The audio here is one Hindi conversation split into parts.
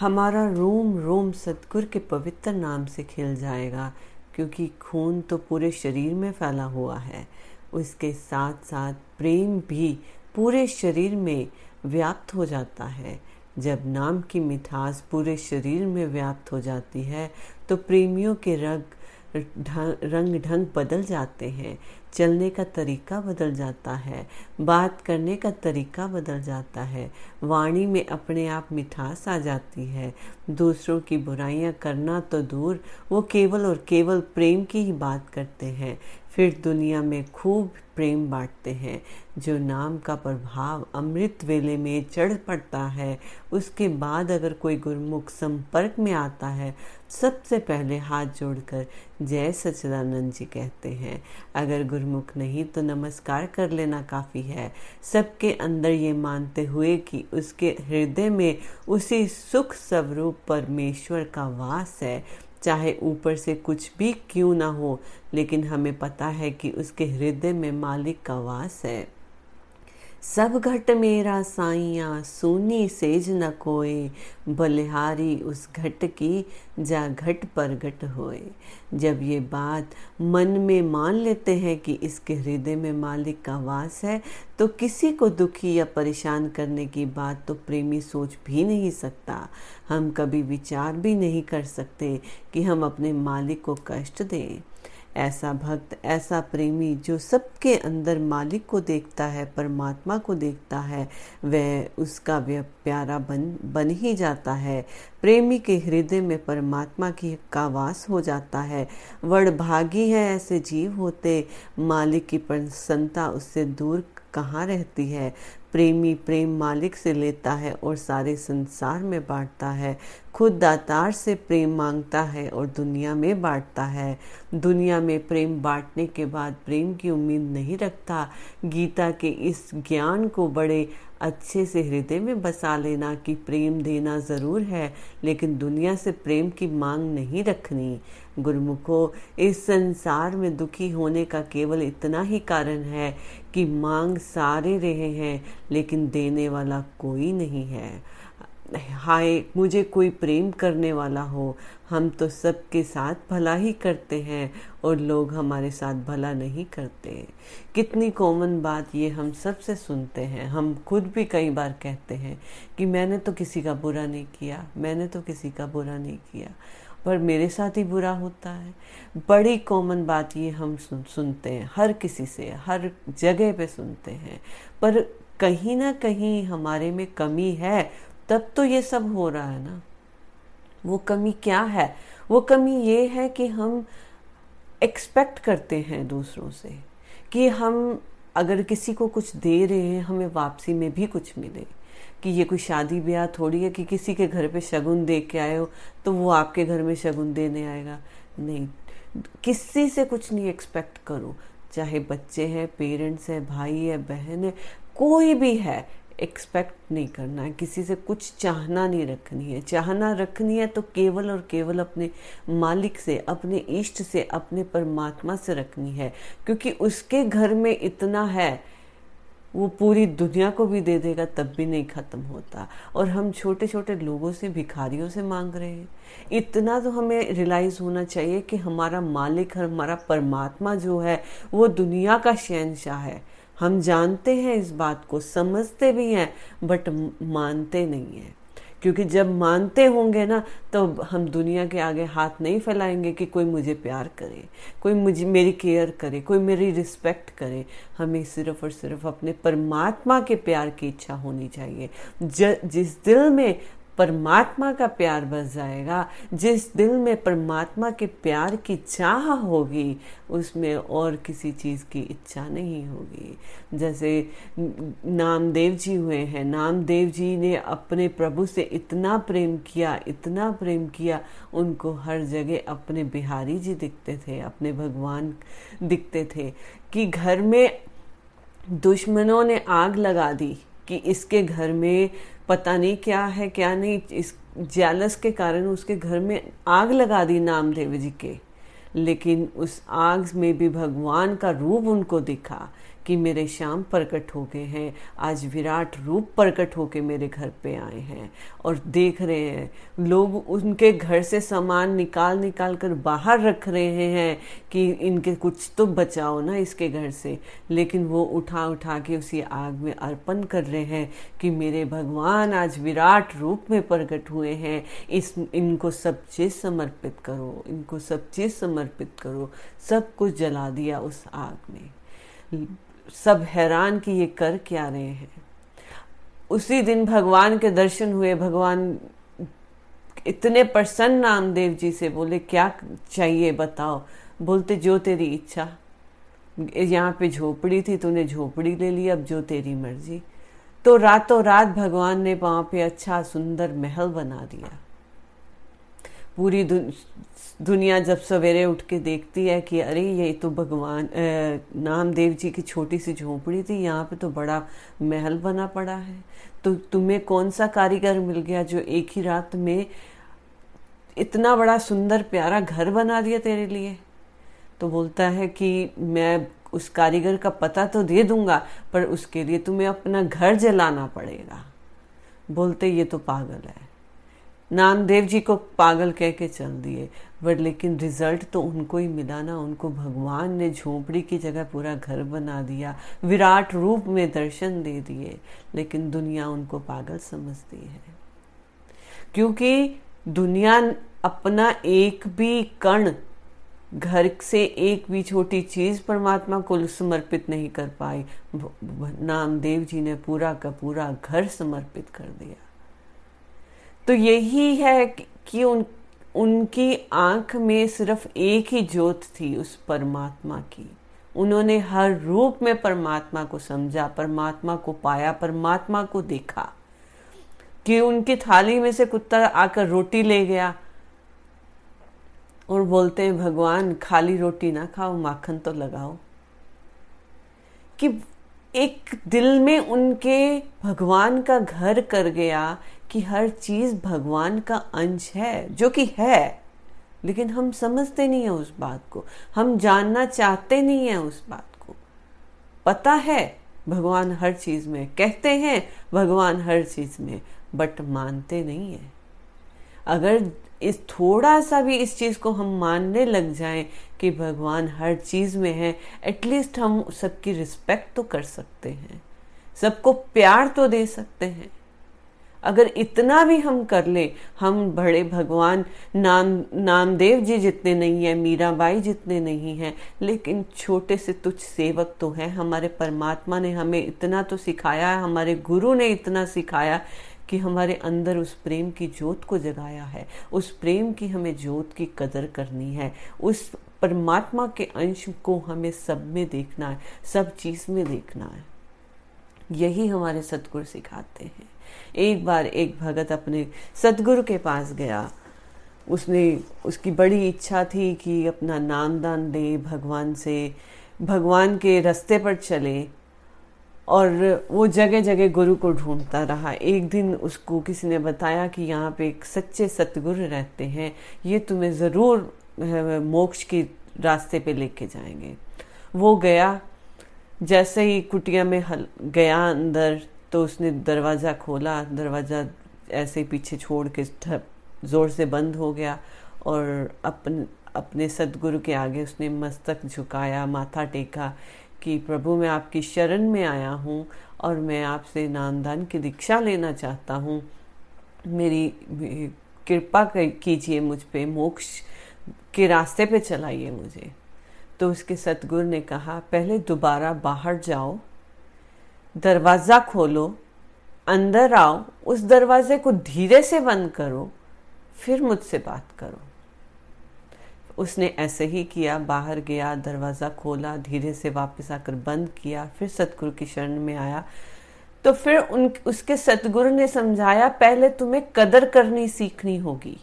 हमारा रोम रोम सतगुर के पवित्र नाम से खिल जाएगा, क्योंकि खून तो पूरे शरीर में फैला हुआ है। उसके साथ साथ प्रेम भी पूरे शरीर में व्याप्त हो जाता है। जब नाम की मिठास पूरे शरीर में व्याप्त हो जाती है तो प्रेमियों के रंग रंग ढंग बदल जाते हैं, चलने का तरीका बदल जाता है, बात करने का तरीका बदल जाता है, वाणी में अपने आप मिठास आ जाती है, दूसरों की बुराइयाँ करना तो दूर, वो केवल और केवल प्रेम की ही बात करते हैं, फिर दुनिया में खूब प्रेम बांटते हैं, जो नाम का प्रभाव अमृत वेले में चढ़ पड़ता है, उसके बाद अगर कोई गुरमुख संपर्क में आता है सबसे पहले हाथ जोड़कर जय सच्चिदानंद जी कहते हैं, अगर गुरमुख नहीं तो नमस्कार कर लेना काफ़ी है। सबके अंदर ये मानते हुए कि उसके हृदय में उसी सुख स्वरूप परमेश्वर का वास है। चाहे ऊपर से कुछ भी क्यों ना हो, लेकिन हमें पता है कि उसके हृदय में मालिक का वास है। सब घट मेरा साइया सोनी सेज न कोए। बलिहारी उस घट की जा घट पर घट होए। जब ये बात मन में मान लेते हैं कि इसके हृदय में मालिक का वास है तो किसी को दुखी या परेशान करने की बात तो प्रेमी सोच भी नहीं सकता। हम कभी विचार भी नहीं कर सकते कि हम अपने मालिक को कष्ट दें। ऐसा भक्त, ऐसा प्रेमी जो सबके अंदर मालिक को देखता है, परमात्मा को देखता है, वह उसका वह प्यारा बन बन ही जाता है। प्रेमी के हृदय में परमात्मा की का वास हो जाता है। वड़भागी है ऐसे जीव होते, मालिक की प्रसन्नता उससे दूर कहाँ रहती है? प्रेमी प्रेम मालिक से लेता है और सारे संसार में बांटता है। खुद दातार से प्रेम माँगता है और दुनिया में बांटता है। दुनिया में प्रेम बांटने के बाद प्रेम की उम्मीद नहीं रखता। गीता के इस ज्ञान को बड़े अच्छे से हृदय में बसा लेना कि प्रेम देना ज़रूर है, लेकिन दुनिया से प्रेम की मांग नहीं रखनी। गुरुमुखो, इस संसार में दुखी होने का केवल इतना ही कारण है कि मांग सारे रहे हैं, लेकिन देने वाला कोई नहीं है। हाय, मुझे कोई प्रेम करने वाला हो, हम तो सबके साथ भला ही करते हैं और लोग हमारे साथ भला नहीं करते। कितनी कॉमन बात ये हम सबसे सुनते हैं। हम खुद भी कई बार कहते हैं कि मैंने तो किसी का बुरा नहीं किया, मैंने तो किसी का बुरा नहीं किया, पर मेरे साथ ही बुरा होता है। बड़ी कॉमन बात ये हम सुन, सुनते हैं, हर किसी से, हर जगह पे सुनते हैं, पर कहीं ना कहीं हमारे में कमी है तब तो ये सब हो रहा है ना। वो कमी क्या है? वो कमी ये है कि हम एक्सपेक्ट करते हैं दूसरों से कि हम अगर किसी को कुछ दे रहे हैं, हमें वापसी में भी कुछ मिले। कि ये कोई शादी ब्याह थोड़ी है कि किसी के घर पे शगुन दे के आए हो तो वो आपके घर में शगुन देने आएगा। नहीं। किसी से कुछ नहीं एक्सपेक्ट करो। चाहे बच्चे हैं पेरेंट्स हैं, भाई है, बहन है, कोई भी है एक्सपेक्ट नहीं करना है। किसी से कुछ चाहना नहीं रखनी है। चाहना रखनी है तो केवल और केवल अपने मालिक से, अपने इष्ट से, अपने परमात्मा से रखनी है। क्योंकि उसके घर में इतना है, वो पूरी दुनिया को भी दे देगा, तब भी नहीं खत्म होता। और हम छोटे छोटे लोगों से, भिखारियों से मांग रहे हैं। इतना तो हमें रियलाइज़ होना चाहिए कि हमारा मालिक, हमारा परमात्मा जो है, वो दुनिया का शहनशाह है। हम जानते हैं इस बात को समझते भी हैं बट मानते नहीं हैं। क्योंकि जब मानते होंगे ना तो हम दुनिया के आगे हाथ नहीं फैलाएँगे कि कोई मुझे प्यार करे कोई मुझे मेरी केयर करे कोई मेरी रिस्पेक्ट करे। हमें सिर्फ़ और सिर्फ़ अपने परमात्मा के प्यार की इच्छा होनी चाहिए। ज, जिस दिल में परमात्मा का प्यार बस जाएगा। जिस दिल में परमात्मा के प्यार की चाह होगी, उसमें और किसी चीज़ की इच्छा नहीं होगी। जैसे नामदेव जी हुए हैं। नामदेव जी ने अपने प्रभु से इतना प्रेम किया, इतना प्रेम किया, उनको हर जगह अपने बिहारी जी दिखते थे, अपने भगवान दिखते थे कि घर में दुश्मनों ने आग लगा दी कि इसके घर में पता नहीं क्या है, क्या नहीं। इस जैलस के कारण उसके घर में आग लगा दी नामदेव जी के। लेकिन उस आग में भी भगवान का रूप उनको दिखा। कि मेरे श्याम प्रकट हो गए हैं, आज विराट रूप प्रकट होके मेरे घर पे आए हैं। और देख रहे हैं, लोग उनके घर से सामान निकाल निकाल कर बाहर रख रहे हैं कि इनके कुछ तो बचाओ ना इसके घर से। लेकिन वो उठा उठा के उसी आग में अर्पण कर रहे हैं कि मेरे भगवान आज विराट रूप में प्रकट हुए हैं। इस, इनको सब चीज़ समर्पित करो, इनको सब चीज़ समर्पित करो, सब कुछ जला दिया उस आग में सब हैरान कि ये कर क्या रहे हैं। उसी दिन भगवान के दर्शन हुए। भगवान इतने प्रसन्न नामदेव जी से बोले, क्या चाहिए बताओ? बोलते, जो तेरी इच्छा। यहाँ पे झोपड़ी थी, तूने झोपड़ी ले ली, अब जो तेरी मर्ज़ी। तो रातों रात भगवान ने वहाँ पे अच्छा सुंदर महल बना दिया। पूरी दु, दुनिया जब सवेरे उठ के देखती है कि अरे, ये तो भगवान नामदेव जी की छोटी सी झोपड़ी थी, यहाँ पे तो बड़ा महल बना पड़ा है। तो तुम्हें कौन सा कारीगर मिल गया जो एक ही रात में इतना बड़ा सुंदर प्यारा घर बना दिया तेरे लिए? तो बोलता है कि मैं उस कारीगर का पता तो दे दूँगा, पर उसके लिए तुम्हें अपना घर जलाना पड़ेगा। बोलते, ये तो पागल है। नामदेव जी को पागल कह के चल दिए, बट लेकिन रिज़ल्ट तो उनको ही मिला ना। उनको भगवान ने झोपड़ी की जगह पूरा घर बना दिया, विराट रूप में दर्शन दे दिए, लेकिन दुनिया उनको पागल समझती है। क्योंकि दुनिया अपना एक भी कण, घर से एक भी छोटी चीज़ परमात्मा को समर्पित नहीं कर पाई। नामदेव जी ने पूरा का पूरा घर समर्पित कर दिया। तो यही है कि उन, उनकी आँख में सिर्फ़ एक ही ज्योत थी उस परमात्मा की। उन्होंने हर रूप में परमात्मा को समझा, परमात्मा को पाया, परमात्मा को देखा कि उनकी थाली में से कुत्ता आकर रोटी ले गया और बोलते हैं, भगवान, खाली रोटी ना खाओ, माखन तो लगाओ। कि एक दिल में उनके भगवान का घर कर गया कि हर चीज़ भगवान का अंश है, जो कि है। लेकिन हम समझते नहीं है उस बात को। हम जानना चाहते नहीं है उस बात को। पता है, भगवान हर चीज़ में कहते हैं, भगवान हर चीज़ में, बट मानते नहीं है। अगर इस थोड़ा सा भी इस चीज़ को हम मानने लग जाएँ कि भगवान हर चीज़ में है एटलीस्ट हम सबकी रिस्पेक्ट तो कर सकते हैं। सबको प्यार तो दे सकते हैं। अगर इतना भी हम कर ले, हम बड़े भगवान, नाम, नामदेव जी जितने नहीं है मीराबाई जितने नहीं हैं, लेकिन छोटे से तुच्छ सेवक तो हैं, हमारे परमात्मा ने हमें इतना तो सिखाया है हमारे गुरु ने इतना सिखाया कि हमारे अंदर उस प्रेम की जोत को जगाया है, उस प्रेम की हमें जोत की कदर करनी है, उस परमात्मा के अंश को हमें सब में देखना है, सब चीज़ में देखना है। यही हमारे सतगुरु सिखाते हैं। एक बार एक भगत अपने सतगुरु के पास गया। उसने, उसकी बड़ी इच्छा थी कि अपना नाम दान दे भगवान से। भगवान के रास्ते पर चले और वो जगह जगह गुरु को ढूंढता रहा। एक दिन उसको किसी ने बताया कि यहाँ पे एक सच्चे सतगुरु रहते हैं। ये तुम्हें ज़रूर मोक्ष के रास्ते पे लेके जाएँगे। वो गया जैसे ही कुटिया में हल गया अंदर तो उसने दरवाज़ा खोला। दरवाज़ा ऐसे ही पीछे छोड़ के ज़ोर से बंद हो गया और अपन, अपने सदगुरु के आगे उसने मस्तक झुकाया, माथा टेका कि प्रभु, मैं आपकी शरण में आया हूँ और मैं आपसे नामदान की दीक्षा लेना चाहता हूँ। मेरी कृपा कीजिए मुझ पे, मोक्ष के रास्ते पे चलाइए मुझे। तो उसके सतगुरु ने कहा, पहले दोबारा बाहर जाओ, दरवाज़ा खोलो, अंदर आओ, उस दरवाजे को धीरे से बंद करो, फिर मुझसे बात करो। उसने ऐसे ही किया, बाहर गया, दरवाज़ा खोला, धीरे से वापस आकर बंद किया, फिर सतगुरु की शरण में आया। तो फिर उन, उसके सतगुरु ने समझाया, पहले तुम्हें कदर करनी सीखनी होगी।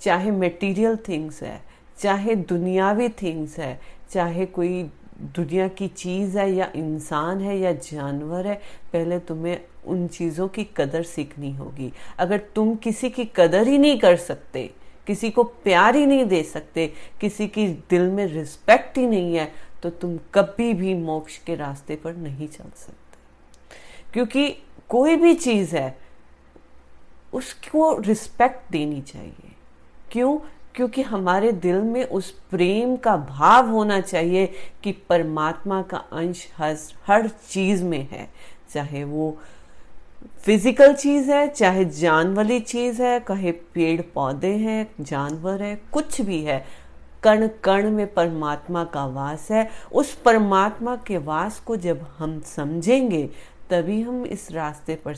चाहे मटेरियल थिंग्स है चाहे दुनियावी थिंग्स है, चाहे कोई दुनिया की चीज़ है या इंसान है या जानवर है, पहले तुम्हें उन चीज़ों की कदर सीखनी होगी। अगर तुम किसी की कदर ही नहीं कर सकते, किसी को प्यार ही नहीं दे सकते, किसी की दिल में रिस्पेक्ट ही नहीं है तो तुम कभी भी मोक्ष के रास्ते पर नहीं चल सकते। क्योंकि कोई भी चीज़ है, उसको रिस्पेक्ट देनी चाहिए। क्यों? क्योंकि हमारे दिल में उस प्रेम का भाव होना चाहिए कि परमात्मा का अंश हर हर चीज़ में है। चाहे वो फ़िज़िकल चीज़ है, चाहे जान वाली चीज़ है, कहे पेड़ पौधे हैं, जानवर है, कुछ भी है, कण कण में परमात्मा का वास है। उस परमात्मा के वास को जब हम समझेंगे, तभी हम इस रास्ते पर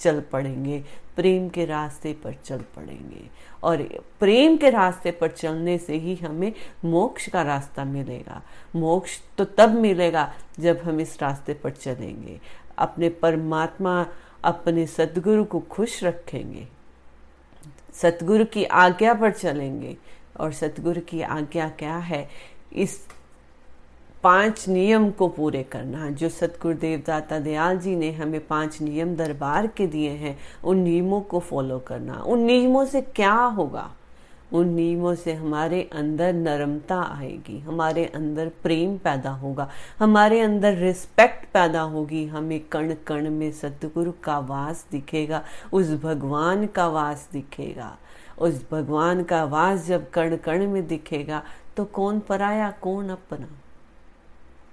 चल पड़ेंगे, प्रेम के रास्ते पर चल पड़ेंगे। और प्रेम के रास्ते पर चलने से ही हमें मोक्ष का रास्ता मिलेगा। मोक्ष तो तब मिलेगा जब हम इस रास्ते पर चलेंगे। अपने परमात्मा अपने सदगुरु को खुश रखेंगे। सतगुरु की आज्ञा पर चलेंगे। और सतगुरु की आज्ञा क्या है? इस पाँच नियम को पूरे करना जो सतगुरुदेव दाता दयाल जी ने हमें पाँच नियम दरबार के दिए हैं, उन नियमों को फॉलो करना। उन नियमों से क्या होगा? उन नियमों से हमारे अंदर नरमता आएगी, हमारे अंदर प्रेम पैदा होगा, हमारे अंदर रिस्पेक्ट पैदा होगी, हमें कण कण में सतगुरु का वास दिखेगा, उस भगवान का वास दिखेगा। उस भगवान का वास जब कण कण में दिखेगा तो कौन पराया, कौन अपना?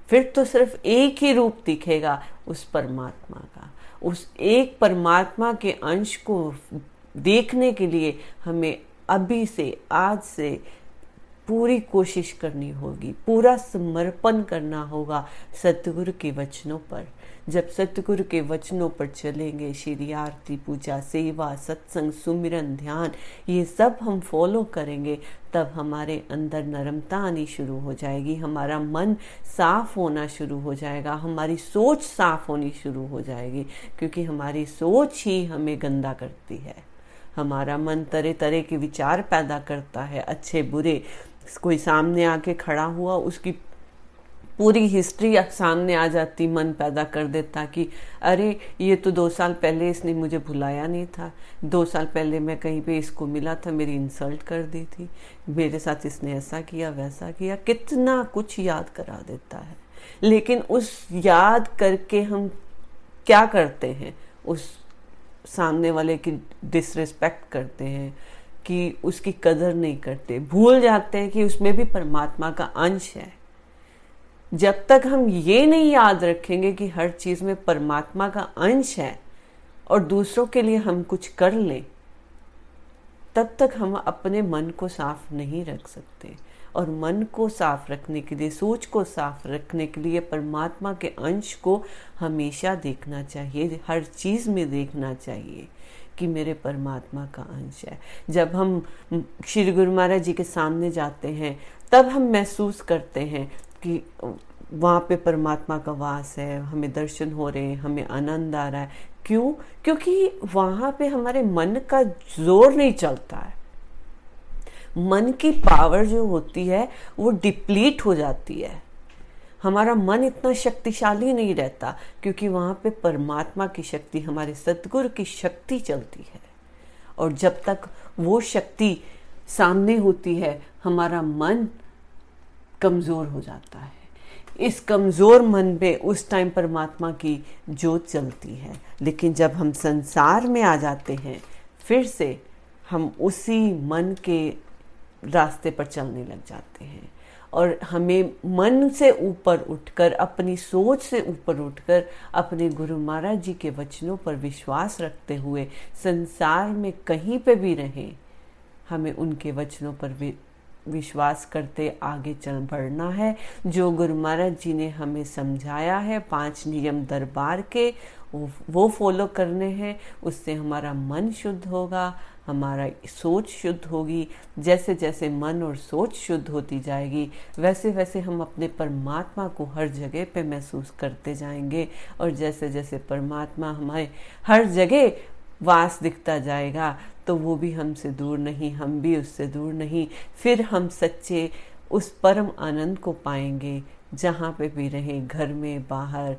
फिर तो सिर्फ़ एक ही रूप दिखेगा उस परमात्मा का। उस एक परमात्मा के अंश को देखने के लिए हमें अभी से, आज से पूरी कोशिश करनी होगी, पूरा समर्पण करना होगा सतगुरु के वचनों पर। जब सतगुरु के वचनों पर चलेंगे, श्री आरती पूजा, सेवा, सत्संग, सुमिरन, ध्यान, ये सब हम फॉलो करेंगे, तब हमारे अंदर नरमता आनी शुरू हो जाएगी, हमारा मन साफ़ होना शुरू हो जाएगा, हमारी सोच साफ़ होनी शुरू हो जाएगी, क्योंकि हमारी सोच ही हमें गंदा करती है। हमारा मन तरह तरह के विचार पैदा करता है, अच्छे, बुरे कोई सामने आके खड़ा हुआ, उसकी पूरी हिस्ट्री सामने आ जाती, मन पैदा कर देता कि अरे, ये तो दो साल पहले इसने मुझे भुलाया नहीं था। दो साल पहले मैं कहीं पे इसको मिला था, मेरी इंसल्ट कर दी थी। मेरे साथ इसने ऐसा किया, वैसा किया, कितना कुछ याद करा देता है। लेकिन उस याद करके हम क्या करते हैं? उस सामने वाले की डिसरिस्पेक्ट करते हैं कि उसकी कदर नहीं करते। भूल जाते हैं कि उसमें भी परमात्मा का अंश है। जब तक हम ये नहीं याद रखेंगे कि हर चीज़ में परमात्मा का अंश है और दूसरों के लिए हम कुछ कर लें, तब तक हम अपने मन को साफ़ नहीं रख सकते। और मन को साफ़ रखने के लिए, सोच को साफ़ रखने के लिए परमात्मा के अंश को हमेशा देखना चाहिए, हर चीज़ में देखना चाहिए। कि मेरे परमात्मा का अंश है। जब हम श्री गुरु महाराज जी के सामने जाते हैं, तब हम महसूस करते हैं कि वहाँ पे परमात्मा का वास है, हमें दर्शन हो रहे हैं, हमें आनंद आ रहा है। क्यों? क्योंकि वहाँ पे हमारे मन का ज़ोर नहीं चलता है। मन की पावर जो होती है, वो डिप्लीट हो जाती है। हमारा मन इतना शक्तिशाली नहीं रहता, क्योंकि वहाँ पे परमात्मा की शक्ति, हमारे सदगुरु की शक्ति चलती है। और जब तक वो शक्ति सामने होती है, हमारा मन कमज़ोर हो जाता है। इस कमज़ोर मन पे उस टाइम परमात्मा की जोत चलती है। लेकिन जब हम संसार में आ जाते हैं, फिर से हम उसी मन के रास्ते पर चलने लग जाते हैं। और हमें मन से ऊपर उठकर, अपनी सोच से ऊपर उठकर, अपने गुरु महाराज जी के वचनों पर विश्वास रखते हुए संसार में कहीं पे भी रहें, हमें उनके वचनों पर विश्वास करते आगे चल बढ़ना है। जो गुरु महाराज जी ने हमें समझाया है, पाँच नियम दरबार के, वो फॉलो करने हैं, उससे हमारा मन शुद्ध होगा। हमारा सोच शुद्ध होगी, जैसे जैसे मन और सोच शुद्ध होती जाएगी, वैसे वैसे हम अपने परमात्मा को हर जगह पे महसूस करते जाएँगे। और जैसे जैसे परमात्मा हमारे हर जगह वास दिखता जाएगा तो वो भी हमसे दूर नहीं, हम भी उससे दूर नहीं। फिर हम सच्चे उस परम आनंद को पाएँगे, जहाँ पे भी रहें, घर में, बाहर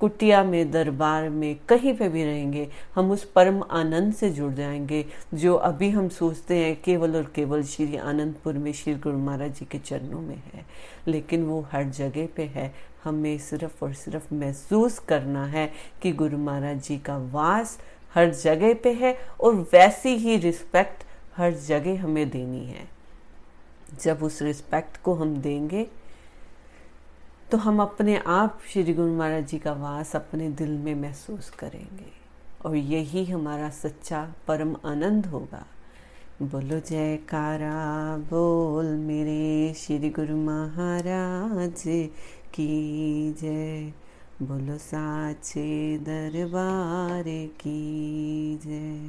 कुटिया में, दरबार में, कहीं पे भी रहेंगे, हम उस परम आनंद से जुड़ जाएँगे, जो अभी हम सोचते हैं केवल और केवल श्री आनंदपुर में, श्री गुरु महाराज जी के चरणों में है। लेकिन वो हर जगह पे है। हमें सिर्फ़ और सिर्फ़ महसूस करना है कि गुरु महाराज जी का वास हर जगह पे है और वैसी ही रिस्पेक्ट हर जगह हमें देनी है। जब उस रिस्पेक्ट को हम देंगे तो हम अपने आप श्री गुरु महाराज जी का वास अपने दिल में महसूस करेंगे। और यही हमारा सच्चा परम आनंद होगा। बोलो, जयकारा, बोल मेरे श्री गुरु महाराज की जय। बोलो, साचे दरबार की जय।